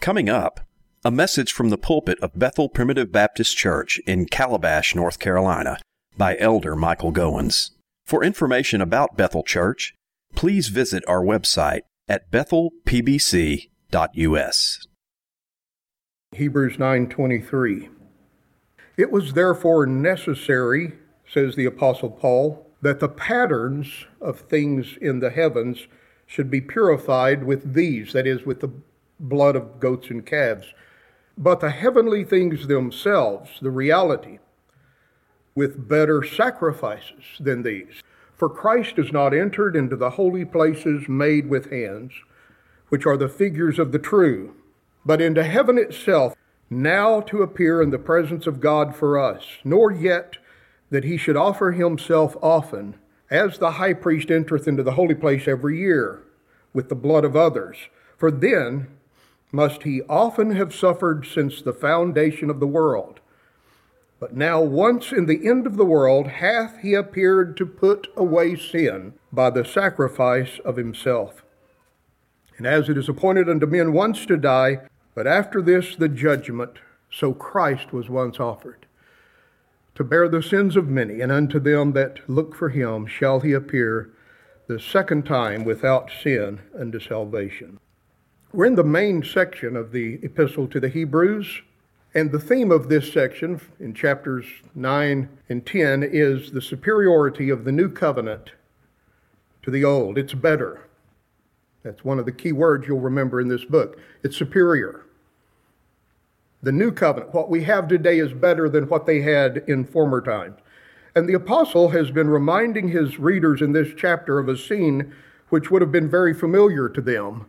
Coming up, a message from the pulpit of Bethel Primitive Baptist Church in Calabash, North Carolina, by Elder Michael Goins. For information about Bethel Church, please visit our website at bethelpbc.us. Hebrews 9:23 It was therefore necessary, says the apostle Paul, that the patterns of things in the heavens should be purified with these, that is with the blood of goats and calves but the heavenly things themselves, the reality, with better sacrifices than these. For Christ has not entered into the holy places made with hands, which are the figures of the true, but into heaven itself, now to appear in the presence of God for us, nor yet that he should offer himself often, as the high priest entereth into the holy place every year, with the blood of others. For then must he often have suffered since the foundation of the world. But now, once in the end of the world, hath he appeared to put away sin by the sacrifice of himself. And as it is appointed unto men once to die, but after this the judgment, so Christ was once offered. To bear the sins of many, and unto them that look for him shall he appear the second time without sin unto salvation. We're in the main section of the epistle to the Hebrews, and the theme of this section in chapters 9 and 10 is the superiority of the new covenant to the old. It's better. That's one of the key words you'll remember in this book. It's superior. The new covenant, what we have today, is better than what they had in former times. And the apostle has been reminding his readers in this chapter of a scene which would have been very familiar to them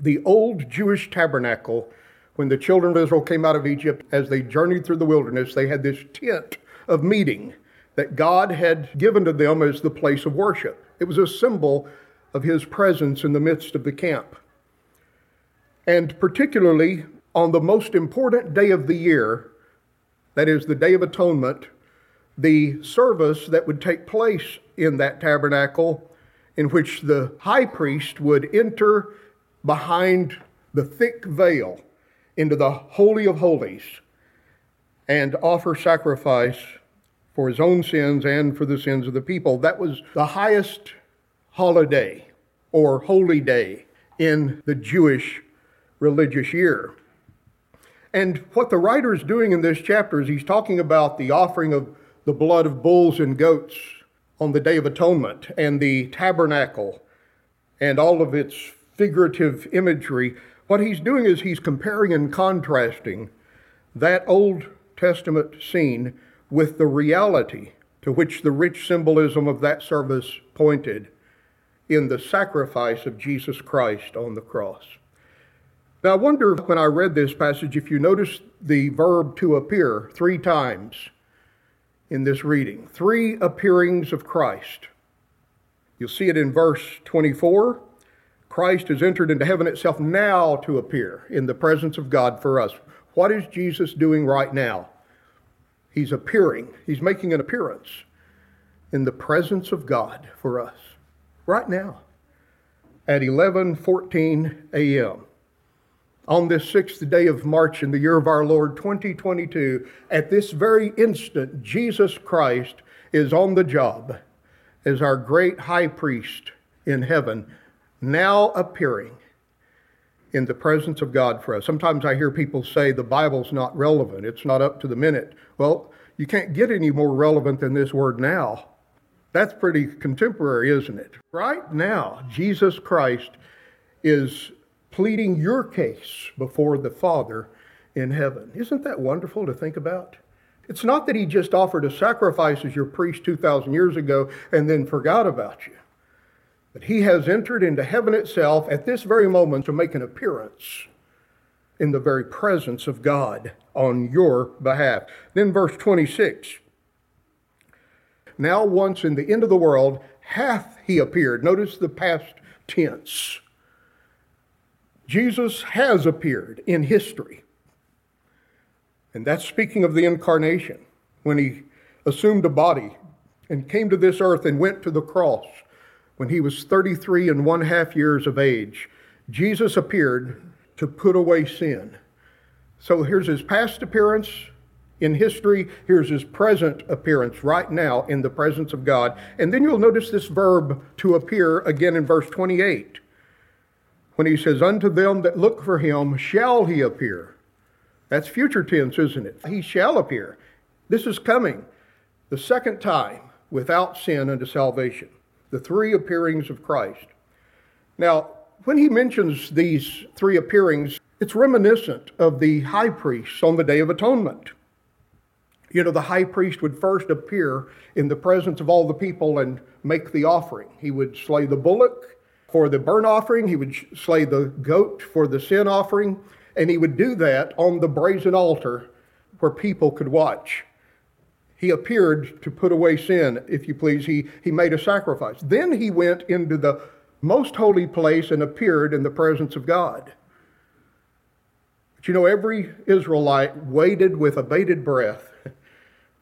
the old Jewish tabernacle, when the children of Israel came out of Egypt, as they journeyed through the wilderness, they had this tent of meeting that God had given to them as the place of worship. It was a symbol of his presence in the midst of the camp. And particularly on the most important day of the year, that is the Day of Atonement, the service that would take place in that tabernacle, in which the high priest would enter behind the thick veil into the Holy of Holies and offer sacrifice for his own sins and for the sins of the people. That was the highest holiday or holy day in the Jewish religious year. And what the writer is doing in this chapter is he's talking about the offering of the blood of bulls and goats on the Day of Atonement and the tabernacle and all of its figurative imagery, what he's doing is he's comparing and contrasting that Old Testament scene with the reality to which the rich symbolism of that service pointed in the sacrifice of Jesus Christ on the cross. Now, I wonder when I read this passage if you notice the verb to appear three times in this reading. Three appearings of Christ. You'll see it in verse 24, Christ has entered into heaven itself now to appear in the presence of God for us. What is Jesus doing right now? He's appearing, he's making an appearance in the presence of God for us right now at 11:14 a.m. On this sixth day of March in the year of our Lord 2022, at this very instant, Jesus Christ is on the job as our great high priest in heaven now appearing in the presence of God for us. Sometimes I hear people say the Bible's not relevant, it's not up to the minute. Well, you can't get any more relevant than this word now. That's pretty contemporary, isn't it? Right now, Jesus Christ is pleading your case before the Father in heaven. Isn't that wonderful to think about? It's not that he just offered a sacrifice as your priest 2,000 years ago and then forgot about you. But he has entered into heaven itself at this very moment to make an appearance in the very presence of God on your behalf. Then, verse 26 Now, once in the end of the world, hath he appeared. Notice the past tense. Jesus has appeared in history. And that's speaking of the incarnation, when he assumed a body and came to this earth and went to the cross when he was 33 and one half years of age, Jesus appeared to put away sin. So here's his past appearance in history. Here's his present appearance right now in the presence of God. And then you'll notice this verb to appear again in verse 28 when he says, Unto them that look for him shall he appear. That's future tense, isn't it? He shall appear. This is coming the second time without sin unto salvation. The three appearings of Christ. Now, when he mentions these three appearings, it's reminiscent of the high priests on the Day of Atonement. You know, the high priest would first appear in the presence of all the people and make the offering. He would slay the bullock for the burnt offering, he would slay the goat for the sin offering, and he would do that on the brazen altar where people could watch. He appeared to put away sin, if you please. He, he made a sacrifice. Then he went into the most holy place and appeared in the presence of God. But you know, every Israelite waited with abated breath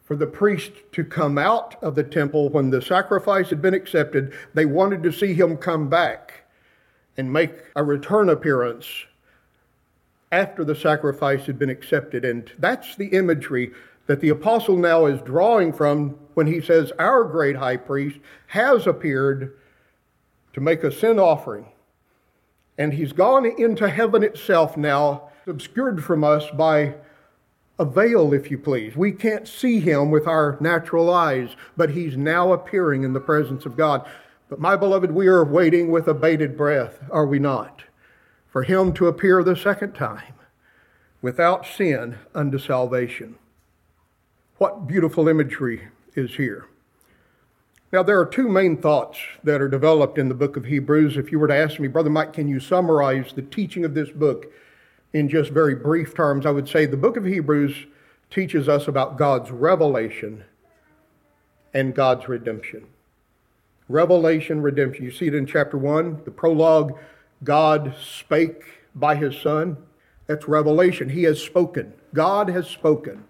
for the priest to come out of the temple when the sacrifice had been accepted. They wanted to see him come back and make a return appearance after the sacrifice had been accepted. And that's the imagery that the apostle now is drawing from when he says, Our great high priest has appeared to make a sin offering. And he's gone into heaven itself now, obscured from us by a veil, if you please. We can't see him with our natural eyes, but he's now appearing in the presence of God. But my beloved, we are waiting with abated breath, are we not? For him to appear the second time without sin unto salvation. What beautiful imagery is here. Now, there are two main thoughts that are developed in the book of Hebrews. If you were to ask me, Brother Mike, can you summarize the teaching of this book in just very brief terms, I would say the book of Hebrews teaches us about God's revelation and God's redemption. Revelation, redemption. You see it in chapter 1, the prologue God spake by his Son. That's revelation. He has spoken. God has spoken.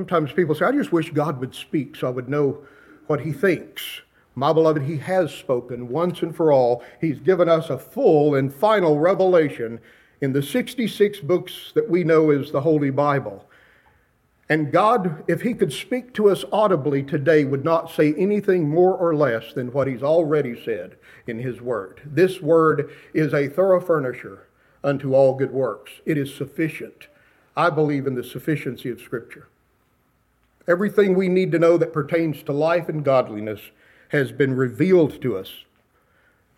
Sometimes people say, I just wish God would speak so I would know what he thinks. My beloved, he has spoken once and for all. He's given us a full and final revelation in the 66 books that we know as the Holy Bible. And God, if He could speak to us audibly today, would not say anything more or less than what He's already said in His Word. This Word is a thorough furnisher unto all good works. It is sufficient. I believe in the sufficiency of Scripture. Everything we need to know that pertains to life and godliness has been revealed to us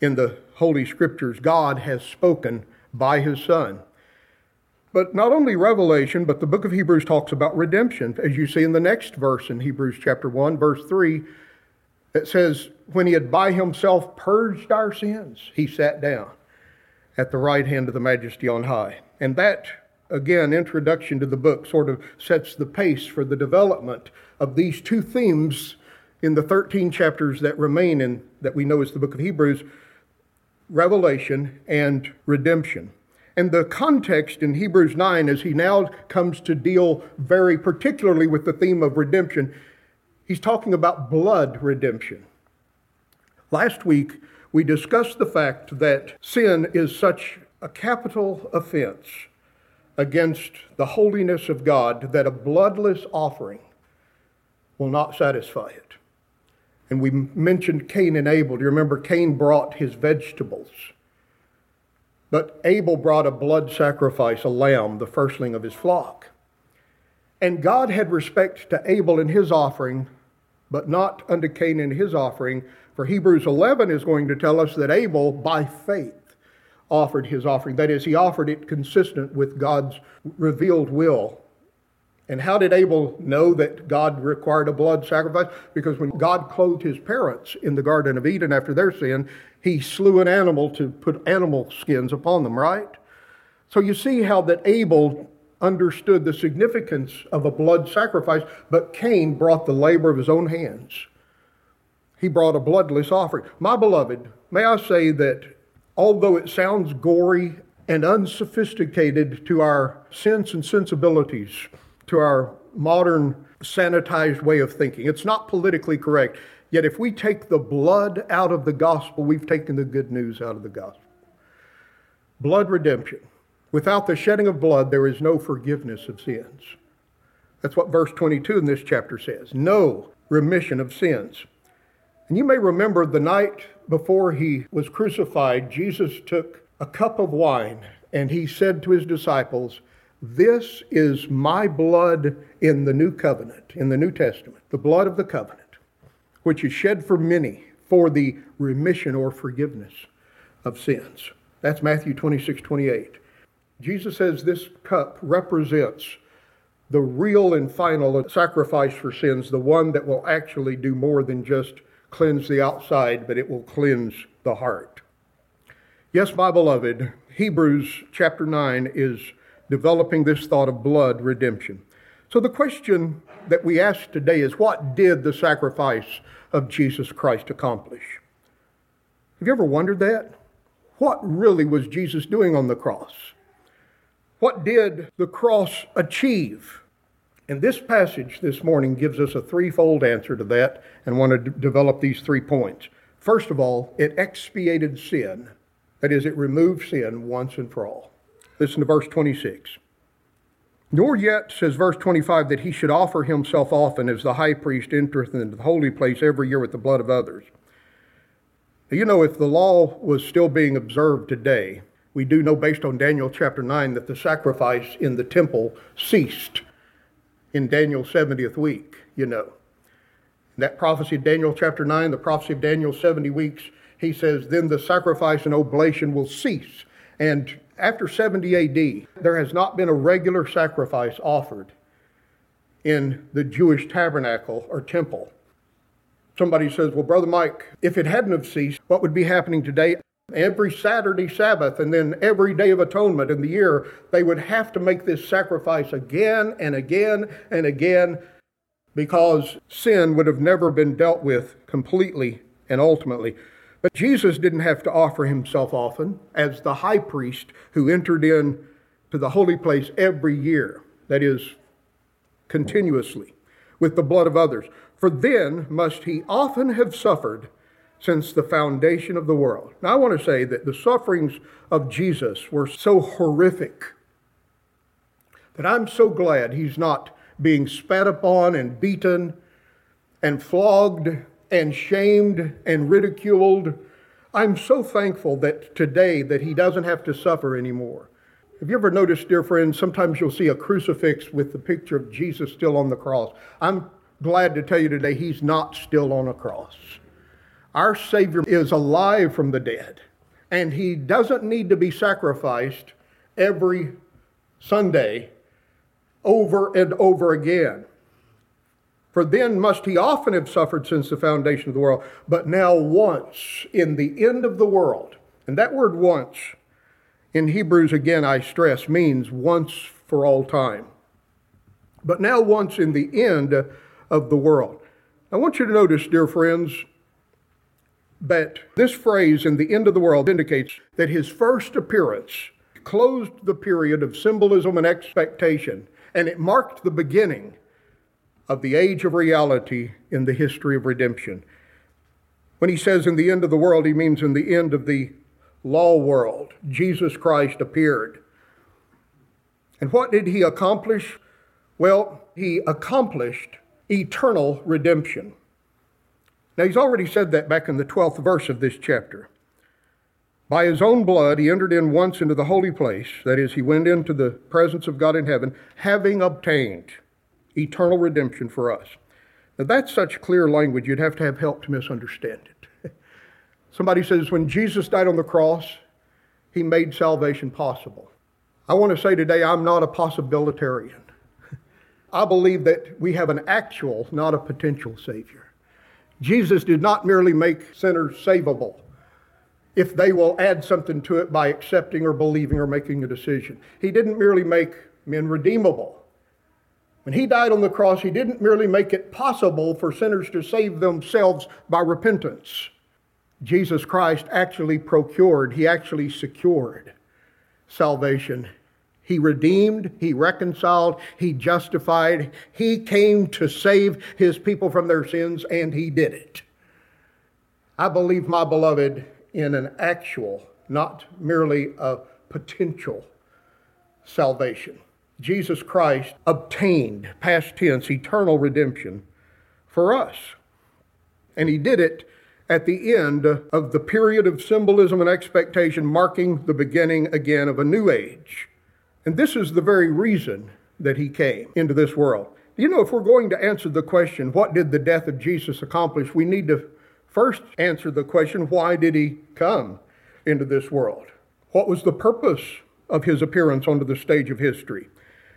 in the Holy Scriptures. God has spoken by his Son. But not only revelation, but the book of Hebrews talks about redemption, as you see in the next verse in Hebrews chapter 1, verse 3. It says, When he had by himself purged our sins, he sat down at the right hand of the majesty on high. And that, again, introduction to the book sort of sets the pace for the development of these two themes in the 13 chapters that remain in that we know as the book of Hebrews revelation, and redemption. And the context in Hebrews 9, as he now comes to deal very particularly with the theme of redemption, he's talking about blood redemption. Last week, we discussed the fact that sin is such a capital offense against the holiness of God that a bloodless offering will not satisfy it. And we mentioned Cain and Abel. Do you remember Cain brought his vegetables? But Abel brought a blood sacrifice, a lamb, the firstling of his flock. And God had respect to Abel in his offering, but not unto Cain in his offering. For Hebrews 11 is going to tell us that Abel, by faith, offered his offering. That is, he offered it consistent with God's revealed will and how did Abel know that God required a blood sacrifice? Because when God clothed his parents in the Garden of Eden after their sin, he slew an animal to put animal skins upon them, right? So you see how that Abel understood the significance of a blood sacrifice, but Cain brought the labor of his own hands. He brought a bloodless offering. My beloved, may I say that although it sounds gory and unsophisticated to our sense and sensibilities, to our modern sanitized way of thinking. It's not politically correct. Yet, if we take the blood out of the gospel, we've taken the good news out of the gospel. Blood redemption. Without the shedding of blood, there is no forgiveness of sins. That's what verse 22 in this chapter says no remission of sins. And you may remember the night before he was crucified, Jesus took a cup of wine and he said to his disciples, This is my blood in the new covenant, in the New Testament, the blood of the covenant, which is shed for many for the remission or forgiveness of sins. That's Matthew 26, 28. Jesus says this cup represents the real and final sacrifice for sins, the one that will actually do more than just cleanse the outside, but it will cleanse the heart. Yes, my beloved, Hebrews chapter 9 is developing this thought of blood redemption. So the question that we ask today is what did the sacrifice of Jesus Christ accomplish? Have you ever wondered that? What really was Jesus doing on the cross? What did the cross achieve? And this passage this morning gives us a threefold answer to that and want to d- develop these three points. First of all, it expiated sin. That is, it removed sin once and for all. Listen to verse 26. Nor yet, says verse 25, that he should offer himself often as the high priest entereth into the holy place every year with the blood of others. You know, if the law was still being observed today, we do know based on Daniel chapter 9 that the sacrifice in the temple ceased in Daniel's 70th week, you know. that prophecy of Daniel chapter 9, the prophecy of Daniel 70 weeks, he says, then the sacrifice and oblation will cease. And after 70 AD, there has not been a regular sacrifice offered in the Jewish tabernacle or temple. Somebody says, Well, Brother Mike, if it hadn't have ceased, what would be happening today? Every Saturday Sabbath and then every day of atonement in the year, they would have to make this sacrifice again and again and again because sin would have never been dealt with completely and ultimately. But Jesus didn't have to offer himself often as the high priest who entered in to the holy place every year, that is, continuously, with the blood of others. For then must he often have suffered since the foundation of the world. Now, I want to say that the sufferings of Jesus were so horrific that I'm so glad he's not being spat upon and beaten and flogged and shamed and ridiculed. I'm so thankful that today that he doesn't have to suffer anymore. Have you ever noticed, dear friends, sometimes you'll see a crucifix with the picture of Jesus still on the cross. I'm glad to tell you today he's not still on a cross. Our Savior is alive from the dead, and he doesn't need to be sacrificed every Sunday over and over again. For then must he often have suffered since the foundation of the world, but now once in the end of the world. And that word once in Hebrews, again, I stress, means once for all time. But now once in the end of the world. I want you to notice, dear friends, that this phrase in the end of the world indicates that his first appearance closed the period of symbolism and expectation, and it marked the beginning of the age of reality in the history of redemption. When he says in the end of the world, he means in the end of the law world. Jesus Christ appeared. And what did he accomplish? Well, he accomplished eternal redemption. Now, he's already said that back in the 12th verse of this chapter. By his own blood, he entered in once into the holy place, that is, he went into the presence of God in heaven, having obtained eternal redemption for us. Now, that's such clear language, you'd have to have help to misunderstand it. Somebody says, when Jesus died on the cross, he made salvation possible. I want to say today, I'm not a possibilitarian. I believe that we have an actual, not a potential Savior. Jesus did not merely make sinners savable if they will add something to it by accepting or believing or making a decision. He didn't merely make men redeemable. When he died on the cross, he didn't merely make it possible for sinners to save themselves by repentance. Jesus Christ actually procured, he actually secured salvation he redeemed, he reconciled, he justified. He came to save his people from their sins, and he did it. I believe, my beloved, in an actual, not merely a potential salvation. Jesus Christ obtained, past tense, eternal redemption for us. And he did it at the end of the period of symbolism and expectation, marking the beginning again of a new age. And this is the very reason that he came into this world. You know, if we're going to answer the question, what did the death of Jesus accomplish, we need to first answer the question, why did he come into this world? What was the purpose of his appearance onto the stage of history?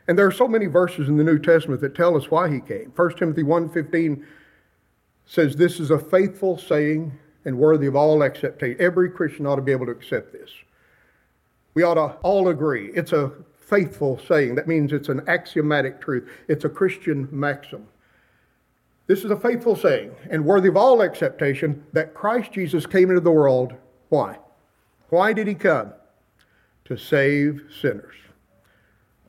And there are so many verses in the New Testament that tell us why he came. 1 Timothy 1:15 says this is a faithful saying and worthy of all acceptation. Every Christian ought to be able to accept this. We ought to all agree. It's a faithful saying. That means it's an axiomatic truth. It's a Christian maxim. This is a faithful saying and worthy of all acceptation that Christ Jesus came into the world. Why? Why did he come? To save sinners.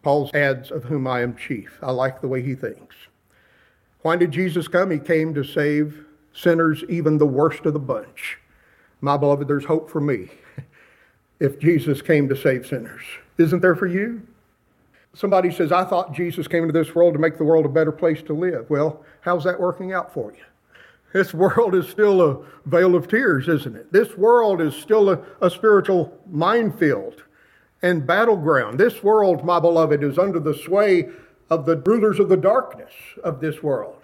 Paul adds, Of whom I am chief. I like the way he thinks. Why did Jesus come? He came to save sinners, even the worst of the bunch. My beloved, there's hope for me if Jesus came to save sinners. Isn't there for you? Somebody says, I thought Jesus came into this world to make the world a better place to live. Well, how's that working out for you? This world is still a vale of tears, isn't it? This world is still a, a spiritual minefield and battleground. This world, my beloved, is under the sway of the rulers of the darkness of this world.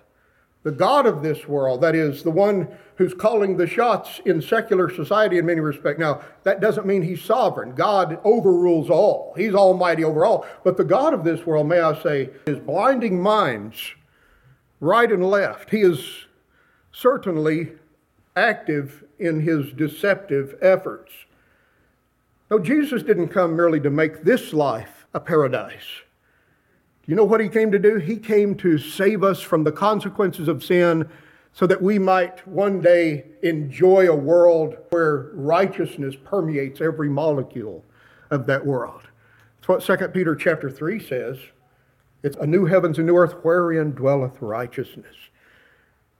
The God of this world, that is, the one who's calling the shots in secular society in many respects. Now, that doesn't mean he's sovereign. God overrules all, he's almighty over all. But the God of this world, may I say, is blinding minds right and left. He is certainly active in his deceptive efforts. No, Jesus didn't come merely to make this life a paradise. You know what he came to do? He came to save us from the consequences of sin so that we might one day enjoy a world where righteousness permeates every molecule of that world. That's what 2 Peter chapter 3 says. It's a new heavens and new earth wherein dwelleth righteousness.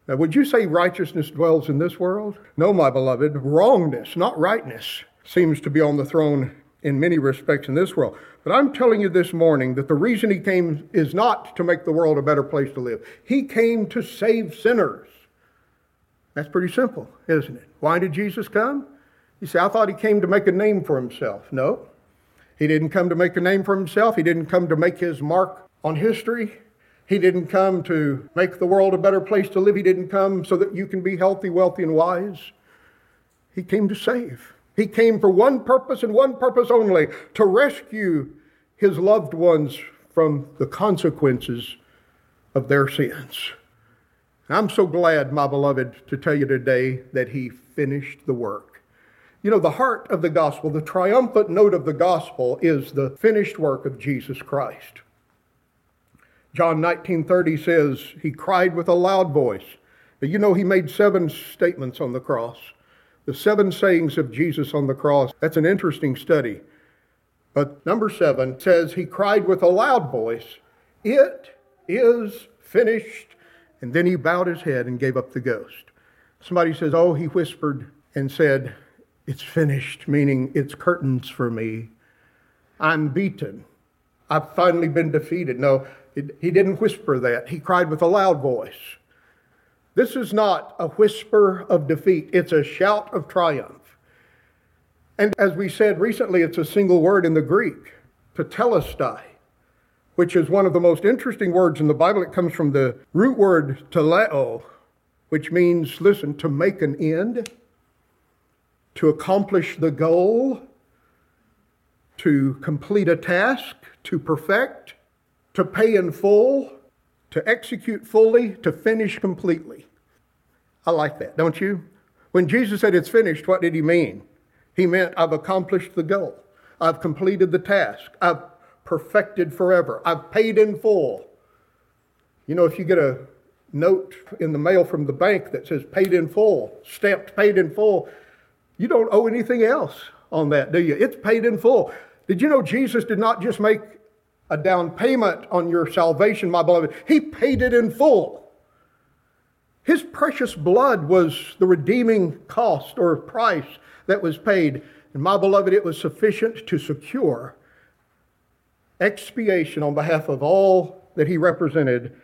Now, would you say righteousness dwells in this world? No, my beloved. Wrongness, not rightness seems to be on the throne in many respects in this world. But I'm telling you this morning that the reason he came is not to make the world a better place to live. He came to save sinners. That's pretty simple, isn't it? Why did Jesus come? You say, I thought he came to make a name for himself. No, he didn't come to make a name for himself. He didn't come to make his mark on history. He didn't come to make the world a better place to live. He didn't come so that you can be healthy, wealthy, and wise. He came to save. He came for one purpose and one purpose only to rescue his loved ones from the consequences of their sins. I'm so glad, my beloved, to tell you today that he finished the work. You know, the heart of the gospel, the triumphant note of the gospel is the finished work of Jesus Christ. John 19:30 says he cried with a loud voice. You know he made seven statements on the cross. The seven sayings of Jesus on the cross, that's an interesting study. But number seven says, He cried with a loud voice, It is finished. And then he bowed his head and gave up the ghost. Somebody says, Oh, he whispered and said, It's finished, meaning it's curtains for me. I'm beaten. I've finally been defeated. No, it, he didn't whisper that. He cried with a loud voice. This is not a whisper of defeat, it's a shout of triumph. And as we said recently, it's a single word in the Greek, tetelestai, which is one of the most interesting words in the Bible. It comes from the root word teleo, which means, listen, to make an end, to accomplish the goal, to complete a task, to perfect, to pay in full, to execute fully, to finish completely. I like that, don't you? When Jesus said it's finished, what did he mean? He meant, I've accomplished the goal. I've completed the task. I've perfected forever. I've paid in full. You know, if you get a note in the mail from the bank that says paid in full, stamped paid in full, you don't owe anything else on that, do you? It's paid in full. Did you know Jesus did not just make a down payment on your salvation, my beloved. He paid it in full. His precious blood was the redeeming cost or price that was paid. And my beloved, it was sufficient to secure expiation on behalf of all that he represented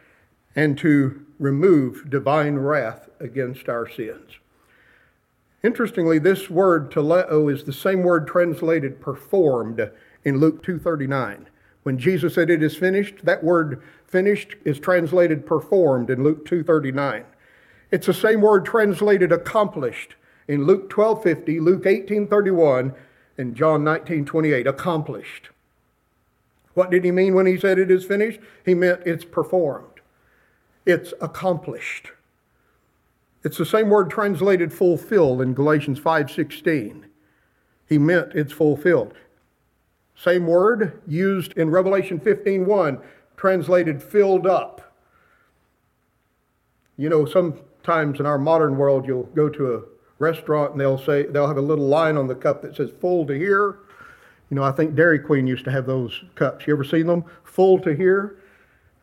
and to remove divine wrath against our sins. Interestingly, this word teleo is the same word translated performed in Luke 2:39. When Jesus said it is finished, that word finished is translated performed in Luke 2:39. It's the same word translated accomplished in Luke 12:50, Luke 18:31, and John 19:28, accomplished. What did he mean when he said it is finished? He meant it's performed. It's accomplished. It's the same word translated fulfilled in Galatians 5:16. He meant it's fulfilled. Same word used in Revelation 15:1, translated filled up. You know, sometimes in our modern world you'll go to a restaurant and they'll say they'll have a little line on the cup that says full to here. You know, I think Dairy Queen used to have those cups. You ever seen them? Full to here.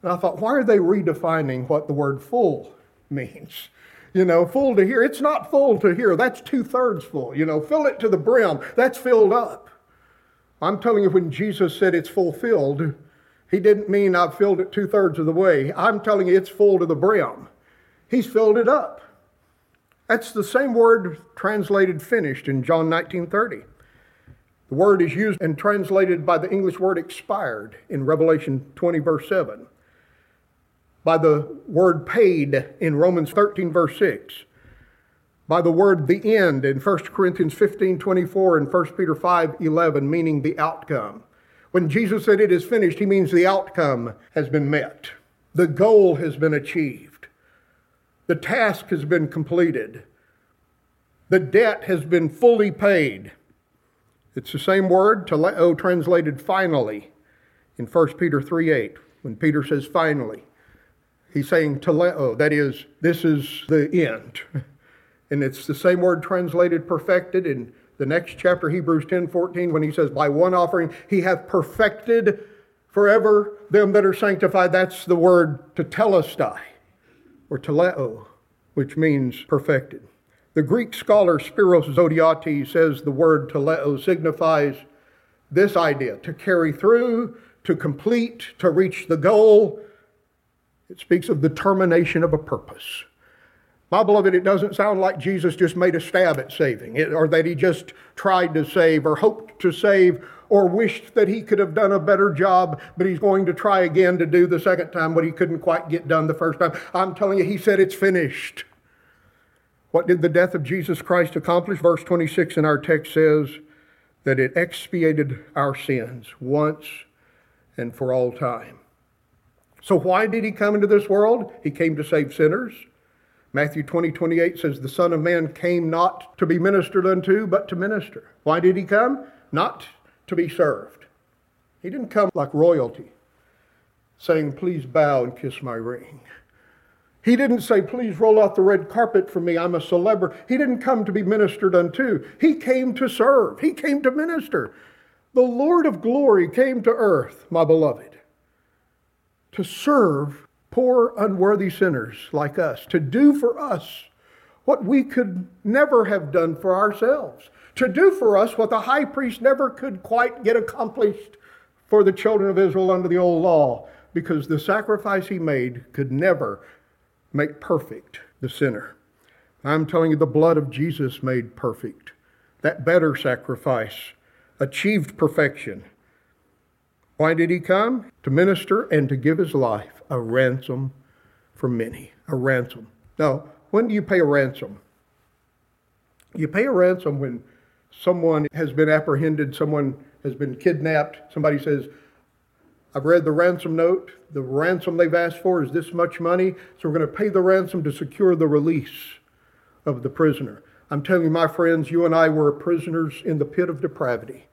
And I thought, why are they redefining what the word full means? You know, full to here. It's not full to here. That's two thirds full. You know, fill it to the brim. That's filled up. I'm telling you, when Jesus said it's fulfilled, he didn't mean I've filled it two thirds of the way. I'm telling you, it's full to the brim. He's filled it up. That's the same word translated finished in John 19:30. The word is used and translated by the English word expired in Revelation 20 verse 7. By the word paid in Romans 13 verse 6. By the word the end in 1 Corinthians 15 24 and 1 Peter 5 11, meaning the outcome. When Jesus said it is finished, he means the outcome has been met. The goal has been achieved. The task has been completed. The debt has been fully paid. It's the same word, teleo, oh, translated finally in 1 Peter 3 8. When Peter says finally, he's saying teleo, oh, that is, this is the end. And it's the same word translated perfected in the next chapter, Hebrews 10 14, when he says, By one offering he hath perfected forever them that are sanctified. That's the word tetelestai or teleo, which means perfected. The Greek scholar Spiros Zodhiates says the word teleo signifies this idea to carry through, to complete, to reach the goal. It speaks of the termination of a purpose. My beloved, it doesn't sound like Jesus just made a stab at saving, or that he just tried to save, or hoped to save, or wished that he could have done a better job, but he's going to try again to do the second time what he couldn't quite get done the first time. I'm telling you, he said it's finished. What did the death of Jesus Christ accomplish? Verse 26 in our text says that it expiated our sins once and for all time. So, why did he come into this world? He came to save sinners. Matthew 20, 28 says, The Son of Man came not to be ministered unto, but to minister. Why did he come? Not to be served. He didn't come like royalty, saying, Please bow and kiss my ring. He didn't say, Please roll out the red carpet for me, I'm a celebrity. He didn't come to be ministered unto. He came to serve, he came to minister. The Lord of glory came to earth, my beloved, to serve poor, unworthy sinners like us, to do for us what we could never have done for ourselves to do for us what the high priest never could quite get accomplished for the children of Israel under the old law, because the sacrifice he made could never make perfect the sinner. I'm telling you, the blood of Jesus made perfect. That better sacrifice achieved perfection. Why did he come? To minister and to give his life a ransom for many. A ransom. Now, when do you pay a ransom? You pay a ransom when someone has been apprehended, someone has been kidnapped, somebody says, I've read the ransom note. The ransom they've asked for is this much money, so we're going to pay the ransom to secure the release of the prisoner. I'm telling you, my friends, you and I were prisoners in the pit of depravity.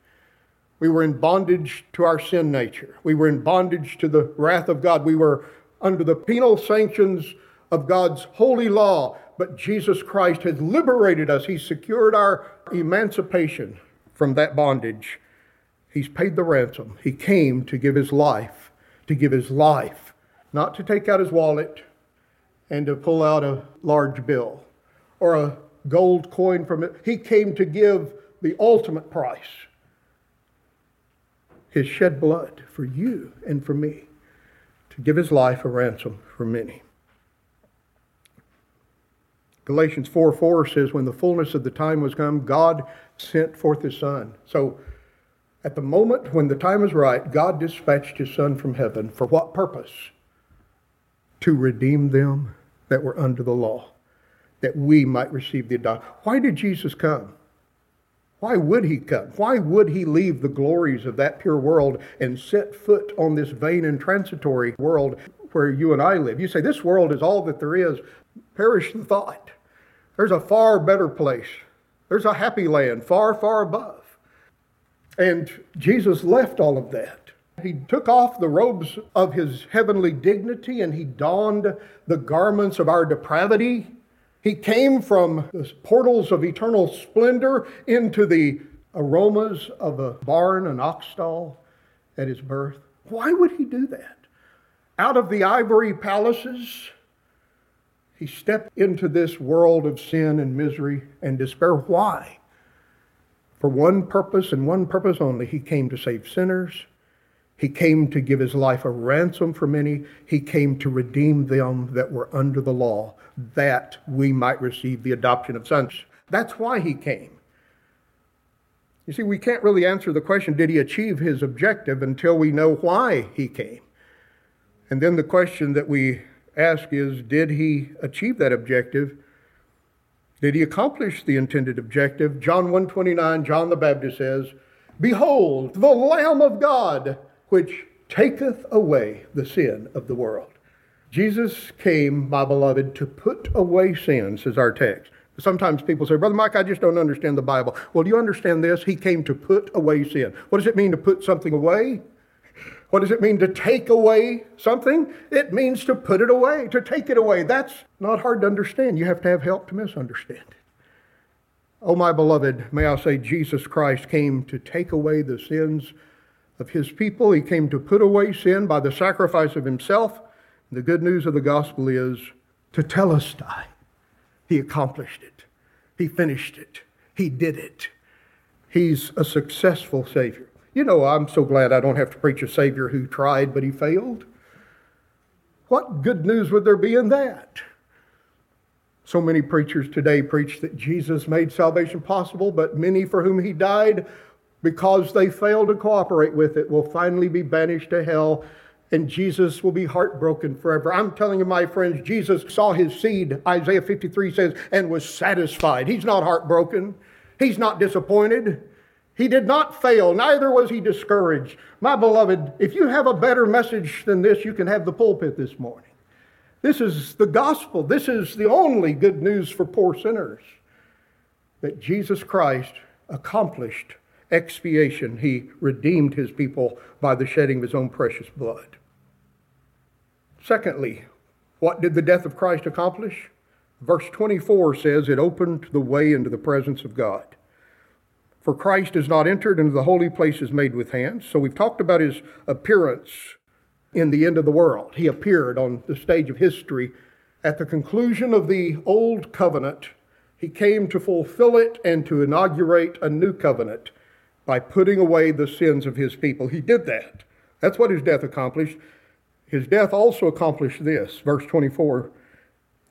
We were in bondage to our sin nature. We were in bondage to the wrath of God. We were under the penal sanctions of God's holy law but Jesus Christ has liberated us. He secured our emancipation from that bondage. He's paid the ransom. He came to give his life, to give his life, not to take out his wallet and to pull out a large bill or a gold coin from it. He came to give the ultimate price. His shed blood for you and for me to give his life a ransom for many. Galatians 4 4 says, When the fullness of the time was come, God sent forth his Son. So, at the moment when the time was right, God dispatched his Son from heaven. For what purpose? To redeem them that were under the law, that we might receive the adoption. Why did Jesus come? Why would he come? Why would he leave the glories of that pure world and set foot on this vain and transitory world where you and I live? You say, This world is all that there is. Perish the thought. There's a far better place. There's a happy land far, far above. And Jesus left all of that. He took off the robes of his heavenly dignity and he donned the garments of our depravity. He came from the portals of eternal splendor into the aromas of a barn, an ox stall at his birth. Why would he do that? Out of the ivory palaces, he stepped into this world of sin and misery and despair. Why? For one purpose and one purpose only. He came to save sinners. He came to give his life a ransom for many. He came to redeem them that were under the law, that we might receive the adoption of sons. That's why he came. You see, we can't really answer the question, did he achieve his objective, until we know why he came. And then the question that we ask is Did he achieve that objective? Did he accomplish the intended objective? John 129, John the Baptist says, Behold, the Lamb of God, which taketh away the sin of the world. Jesus came, my beloved, to put away sin, says our text. Sometimes people say, Brother Mike, I just don't understand the Bible. Well, do you understand this? He came to put away sin. What does it mean to put something away? What does it mean to take away something? It means to put it away, to take it away. That's not hard to understand. You have to have help to misunderstand it. Oh, my beloved, may I say, Jesus Christ came to take away the sins of his people. He came to put away sin by the sacrifice of himself. The good news of the gospel is to tell us telestai. He accomplished it, he finished it, he did it. He's a successful Savior. You know, I'm so glad I don't have to preach a Savior who tried but he failed. What good news would there be in that? So many preachers today preach that Jesus made salvation possible, but many for whom he died because they fail to cooperate with it will finally be banished to hell and Jesus will be heartbroken forever. I'm telling you, my friends, Jesus saw his seed, Isaiah 53 says, and was satisfied. He's not heartbroken. He's not disappointed. He did not fail, neither was he discouraged. My beloved, if you have a better message than this, you can have the pulpit this morning. This is the gospel. This is the only good news for poor sinners that Jesus Christ accomplished expiation. He redeemed his people by the shedding of his own precious blood. Secondly, what did the death of Christ accomplish? Verse 24 says it opened the way into the presence of God. For Christ has not entered into the holy places made with hands. So we've talked about his appearance in the end of the world. He appeared on the stage of history at the conclusion of the old covenant. He came to fulfill it and to inaugurate a new covenant by putting away the sins of his people. He did that. That's what his death accomplished. His death also accomplished this. Verse 24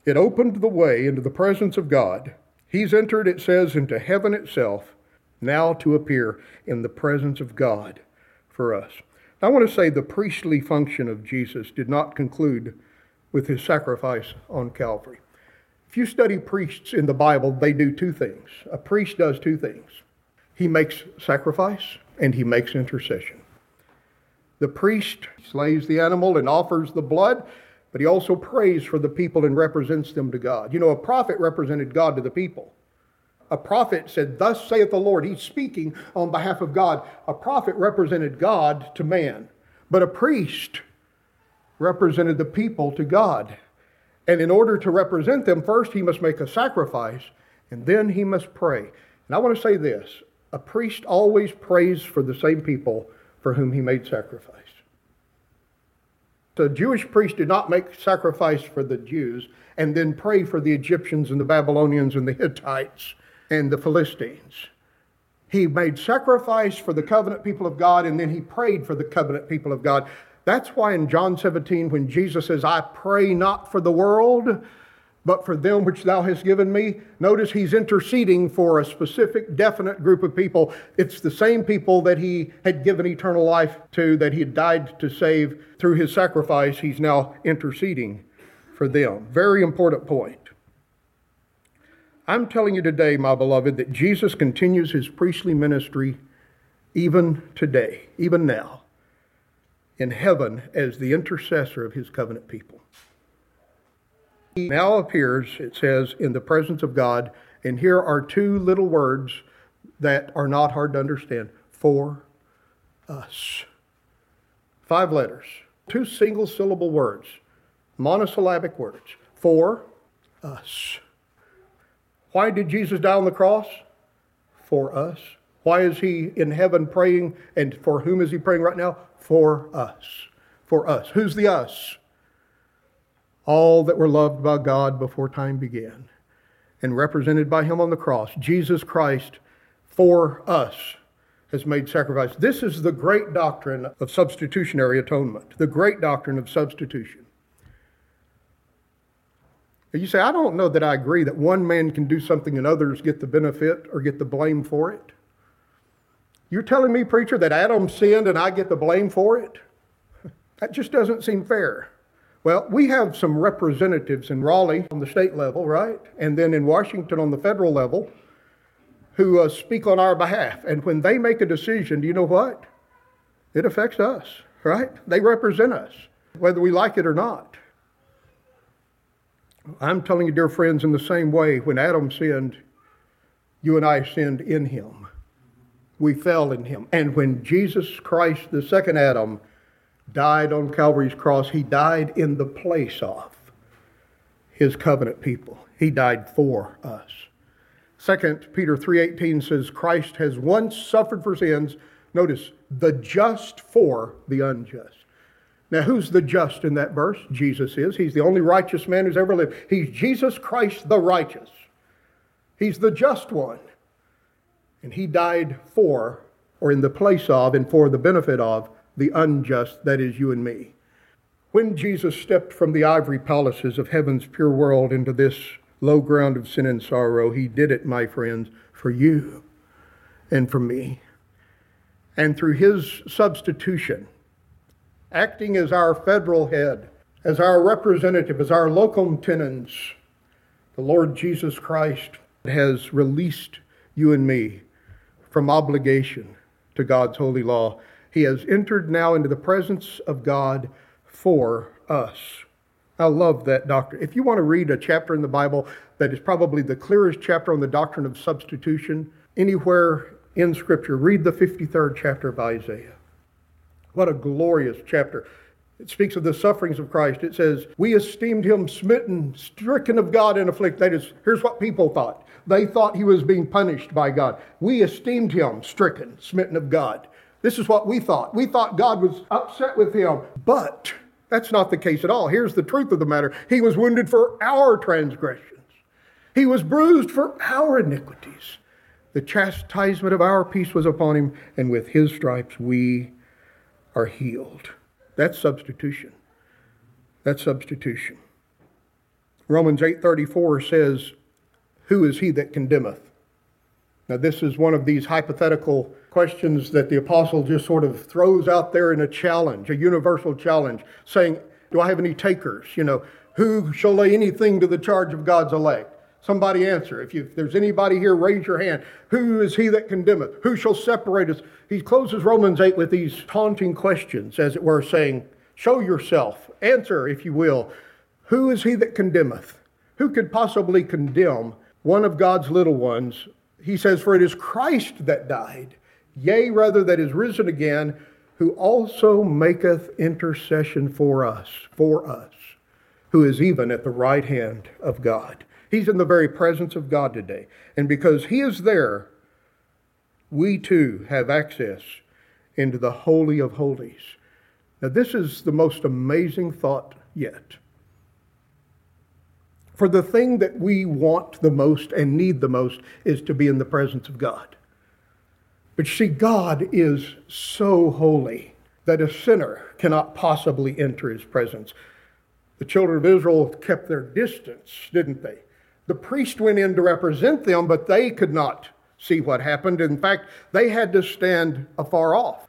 it opened the way into the presence of God. He's entered, it says, into heaven itself now to appear in the presence of God for us. I want to say the priestly function of Jesus did not conclude with his sacrifice on Calvary. If you study priests in the Bible, they do two things. A priest does two things he makes sacrifice and he makes intercession. The priest slays the animal and offers the blood, but he also prays for the people and represents them to God. You know, a prophet represented God to the people a prophet said, Thus saith the Lord. He's speaking on behalf of God. A prophet represented God to man, but a priest represented the people to God. And in order to represent them, first he must make a sacrifice, and then he must pray. And I want to say this a priest always prays for the same people for whom he made sacrifice. The Jewish priest did not make sacrifice for the Jews and then pray for the Egyptians and the Babylonians and the Hittites and the Philistines. He made sacrifice for the covenant people of God, and then he prayed for the covenant people of God. That's why in John 17, when Jesus says, I pray not for the world, but for them which thou hast given me. Notice he's interceding for a specific, definite group of people. It's the same people that he had given eternal life to, that he had died to save through his sacrifice. He's now interceding for them. Very important point. I'm telling you today, my beloved, that Jesus continues his priestly ministry even today, even now, in heaven as the intercessor of his covenant people. He now appears, it says, in the presence of God, and here are two little words that are not hard to understand for us. Five letters, two single syllable words, monosyllabic words, for us. Why did Jesus die on the cross? For us. Why is he in heaven praying? And for whom is he praying right now? For us. For us. Who's the us? All that were loved by God before time began and represented by him on the cross. Jesus Christ for us has made sacrifice. This is the great doctrine of substitutionary atonement, the great doctrine of substitution. You say, I don't know that I agree that one man can do something and others get the benefit or get the blame for it. You're telling me, preacher, that Adam sinned and I get the blame for it? That just doesn't seem fair. Well, we have some representatives in Raleigh on the state level, right? And then in Washington on the federal level who uh, speak on our behalf. And when they make a decision, do you know what? It affects us, right? They represent us, whether we like it or not. I'm telling you, dear friends, in the same way, when Adam sinned, you and I sinned in him. We fell in him. And when Jesus Christ, the second Adam, died on Calvary's cross, he died in the place of his covenant people. He died for us. Second Peter 3:18 says Christ has once suffered for sins, notice, the just for the unjust. Now, who's the just in that verse? Jesus is. He's the only righteous man who's ever lived. He's Jesus Christ the righteous. He's the just one. And he died for, or in the place of, and for the benefit of the unjust, that is, you and me. When Jesus stepped from the ivory palaces of heaven's pure world into this low ground of sin and sorrow, he did it, my friends, for you and for me. And through his substitution, acting as our federal head, as our representative, as our locum tenens, the Lord Jesus Christ has released you and me from obligation to God's holy law he has entered now into the presence of God for us. I love that doctrine. If you want to read a chapter in the Bible that is probably the clearest chapter on the doctrine of substitution anywhere in Scripture, read the 53rd chapter of Isaiah. What a glorious chapter. It speaks of the sufferings of Christ. It says, We esteemed him smitten, stricken of God, and afflicted. That is, here's what people thought. They thought he was being punished by God. We esteemed him stricken, smitten of God. This is what we thought. We thought God was upset with him, but that's not the case at all. Here's the truth of the matter He was wounded for our transgressions, He was bruised for our iniquities. The chastisement of our peace was upon Him, and with His stripes we are healed. That's substitution. That's substitution. Romans 8:34 says, "Who is he that condemneth?" Now this is one of these hypothetical questions that the apostle just sort of throws out there in a challenge, a universal challenge, saying, Do I have any takers? You know, who shall lay anything to the charge of God's elect? Somebody answer. If, you, if, there's anybody here, raise your hand. Who is he that condemneth? Who shall separate us? He closes Romans 8 with these taunting questions, as it were, saying, Show yourself. Answer, if you will. Who is he that condemneth? Who could possibly condemn one of God's little ones? He says, For it is Christ that died yea, rather, that is risen again, who also maketh intercession for us, for us, who is even at the right hand of God. He's in the very presence of God today. And because he is there, we too have access into the Holy of Holies. Now, this is the most amazing thought yet. For the thing that we want the most and need the most is to be in the presence of God. But see, God is so holy that a sinner cannot possibly enter his presence. The children of Israel kept their distance, didn't they? The priest went in to represent them, but they could not see what happened. In fact, they had to stand afar off.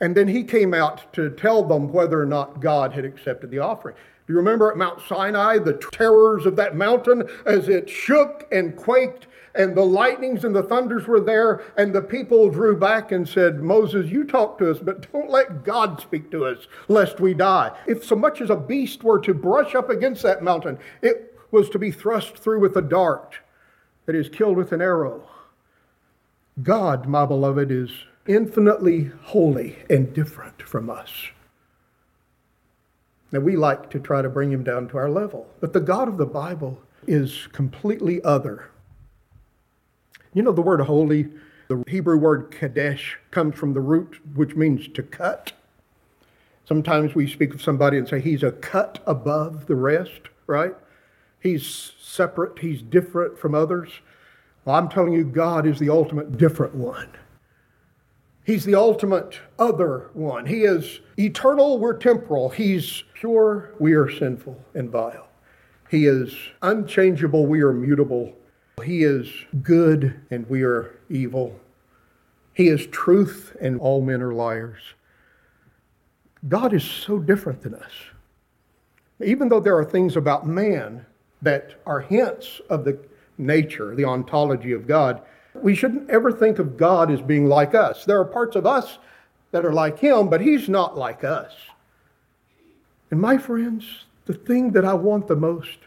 And then he came out to tell them whether or not God had accepted the offering. Do you remember at Mount Sinai, the terrors of that mountain as it shook and quaked, and the lightnings and the thunders were there, and the people drew back and said, Moses, you talk to us, but don't let God speak to us, lest we die. If so much as a beast were to brush up against that mountain, it was to be thrust through with a dart that is killed with an arrow. God, my beloved, is infinitely holy and different from us. Now, we like to try to bring him down to our level, but the God of the Bible is completely other. You know, the word holy, the Hebrew word kadesh, comes from the root which means to cut. Sometimes we speak of somebody and say he's a cut above the rest, right? He's separate, he's different from others. Well, I'm telling you, God is the ultimate different one. He's the ultimate other one. He is eternal, we're temporal. He's pure, we are sinful and vile. He is unchangeable, we are mutable. He is good, and we are evil. He is truth, and all men are liars. God is so different than us. Even though there are things about man that are hints of the nature, the ontology of God, we shouldn't ever think of God as being like us. There are parts of us that are like Him, but He's not like us. And my friends, the thing that I want the most,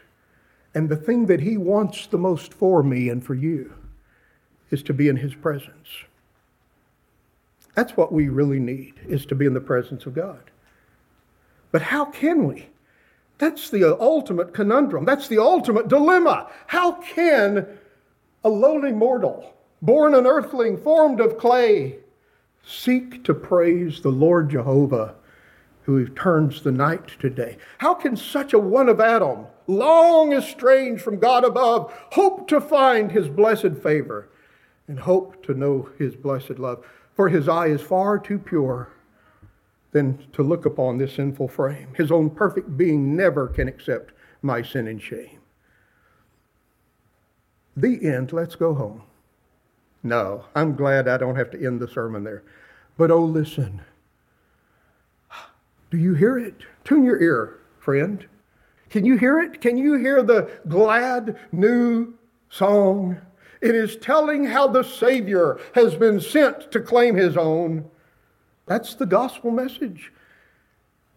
and the thing that He wants the most for me and for you, is to be in His presence. That's what we really need, is to be in the presence of God. But how can we? That's the ultimate conundrum. That's the ultimate dilemma. How can a lowly mortal born an earthling, formed of clay, seek to praise the Lord Jehovah who turns the night to day. How can such a one of Adam, long estranged from God above, hope to find his blessed favor and hope to know his blessed love? For his eye is far too pure than to look upon this sinful frame. His own perfect being never can accept my sin and shame. The end, let's go home. No, I'm glad I don't have to end the sermon there. But oh, listen. Do you hear it? Tune your ear, friend. Can you hear it? Can you hear the glad new song? It is telling how the Savior has been sent to claim his own. That's the gospel message.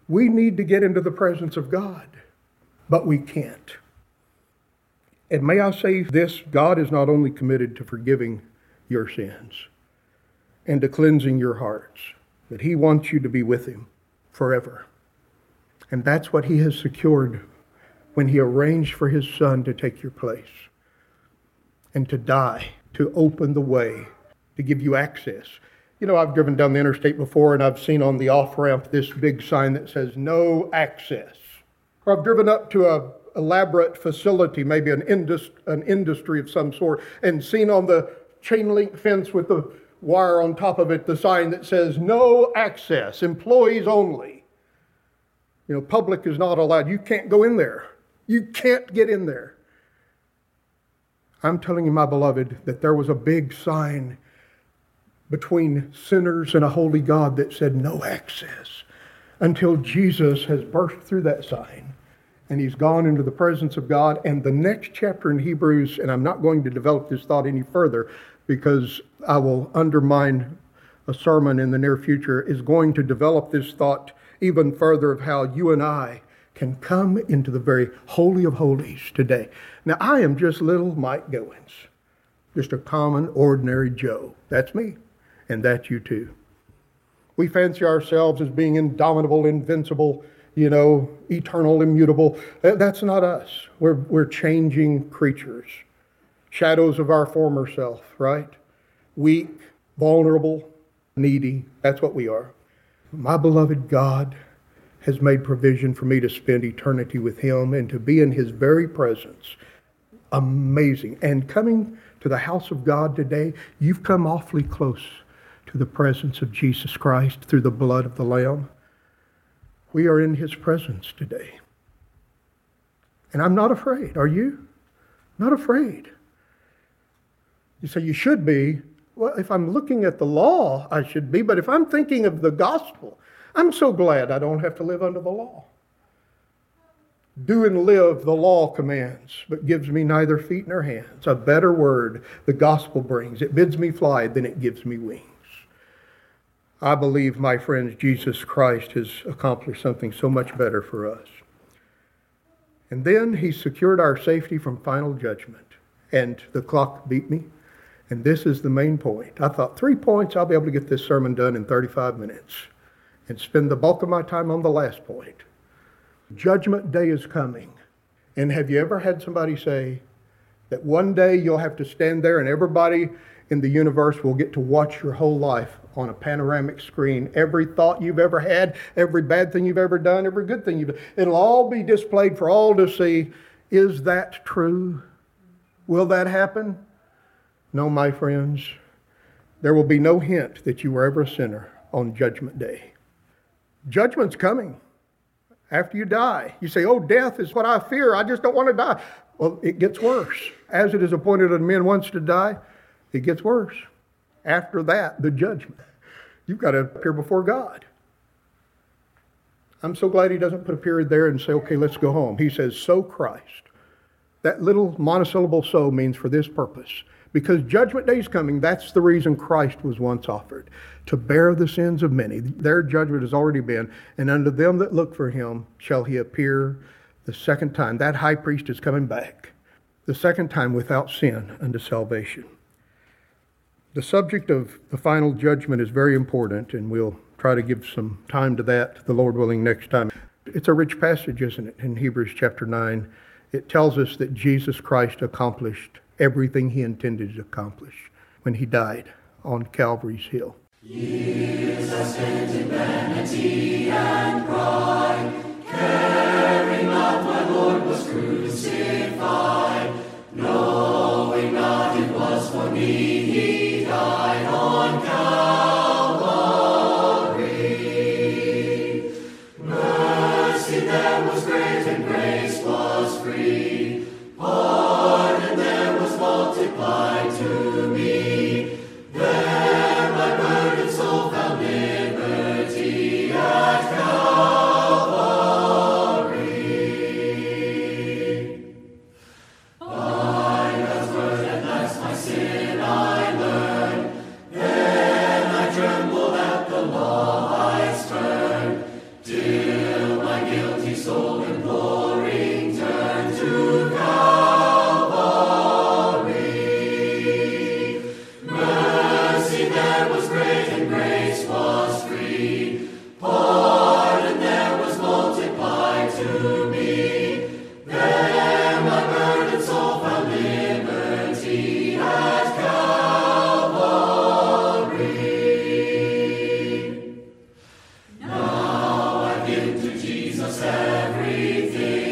We need to get into the presence of God, but we can't. And may I say this God is not only committed to forgiving your sins and to cleansing your hearts. That He wants you to be with Him forever. And that's what He has secured when He arranged for His Son to take your place and to die, to open the way, to give you access. You know, I've driven down the interstate before and I've seen on the off ramp this big sign that says no access. Or I've driven up to a elaborate facility, maybe an, indus- an industry of some sort, and seen on the chain link fence with the wire on top of it, the sign that says no access, employees only. You know, public is not allowed. You can't go in there. You can't get in there. I'm telling you, my beloved, that there was a big sign between sinners and a holy God that said no access until Jesus has burst through that sign and he's gone into the presence of God. And the next chapter in Hebrews, and I'm not going to develop this thought any further, because I will undermine a sermon in the near future, is going to develop this thought even further of how you and I can come into the very holy of holies today. Now, I am just little Mike Goins, just a common, ordinary Joe. That's me, and that's you too. We fancy ourselves as being indomitable, invincible, you know, eternal, immutable. That's not us. We're, we're changing creatures shadows of our former self, right? Weak, vulnerable, needy. That's what we are. My beloved God has made provision for me to spend eternity with Him and to be in His very presence. Amazing. And coming to the house of God today, you've come awfully close to the presence of Jesus Christ through the blood of the Lamb. We are in his presence today. And I'm not afraid. Are you? Not afraid. You say you should be. Well, if I'm looking at the law, I should be. But if I'm thinking of the gospel, I'm so glad I don't have to live under the law. Do and live the law commands, but gives me neither feet nor hands. A better word the gospel brings. It bids me fly, then it gives me wings. I believe, my friends, Jesus Christ has accomplished something so much better for us. And then he secured our safety from final judgment. And the clock beat me. And this is the main point. I thought, three points, I'll be able to get this sermon done in 35 minutes and spend the bulk of my time on the last point. Judgment day is coming. And have you ever had somebody say that one day you'll have to stand there and everybody in the universe will get to watch your whole life on a panoramic screen. Every thought you've ever had, every bad thing you've ever done, every good thing you've done, it'll all be displayed for all to see. Is that true? Will that happen? No, my friends. There will be no hint that you were ever a sinner on Judgment Day. Judgment's coming after you die. You say, Oh, death is what I fear. I just don't want to die. Well, it gets worse. As it is appointed unto men once to die, it gets worse. After that, the judgment. You've got to appear before God. I'm so glad he doesn't put a period there and say, okay, let's go home. He says, so Christ. That little monosyllable so means for this purpose. Because judgment day is coming, that's the reason Christ was once offered to bear the sins of many. Their judgment has already been, and unto them that look for him shall he appear the second time. That high priest is coming back, the second time without sin unto salvation. The subject of the final judgment is very important, and we'll try to give some time to that, the Lord willing, next time. It's a rich passage, isn't it, in Hebrews chapter 9. It tells us that Jesus Christ accomplished everything he intended to accomplish when he died on Calvary's Hill. Knowing not it was for me Calvary. Now I give to Jesus everything.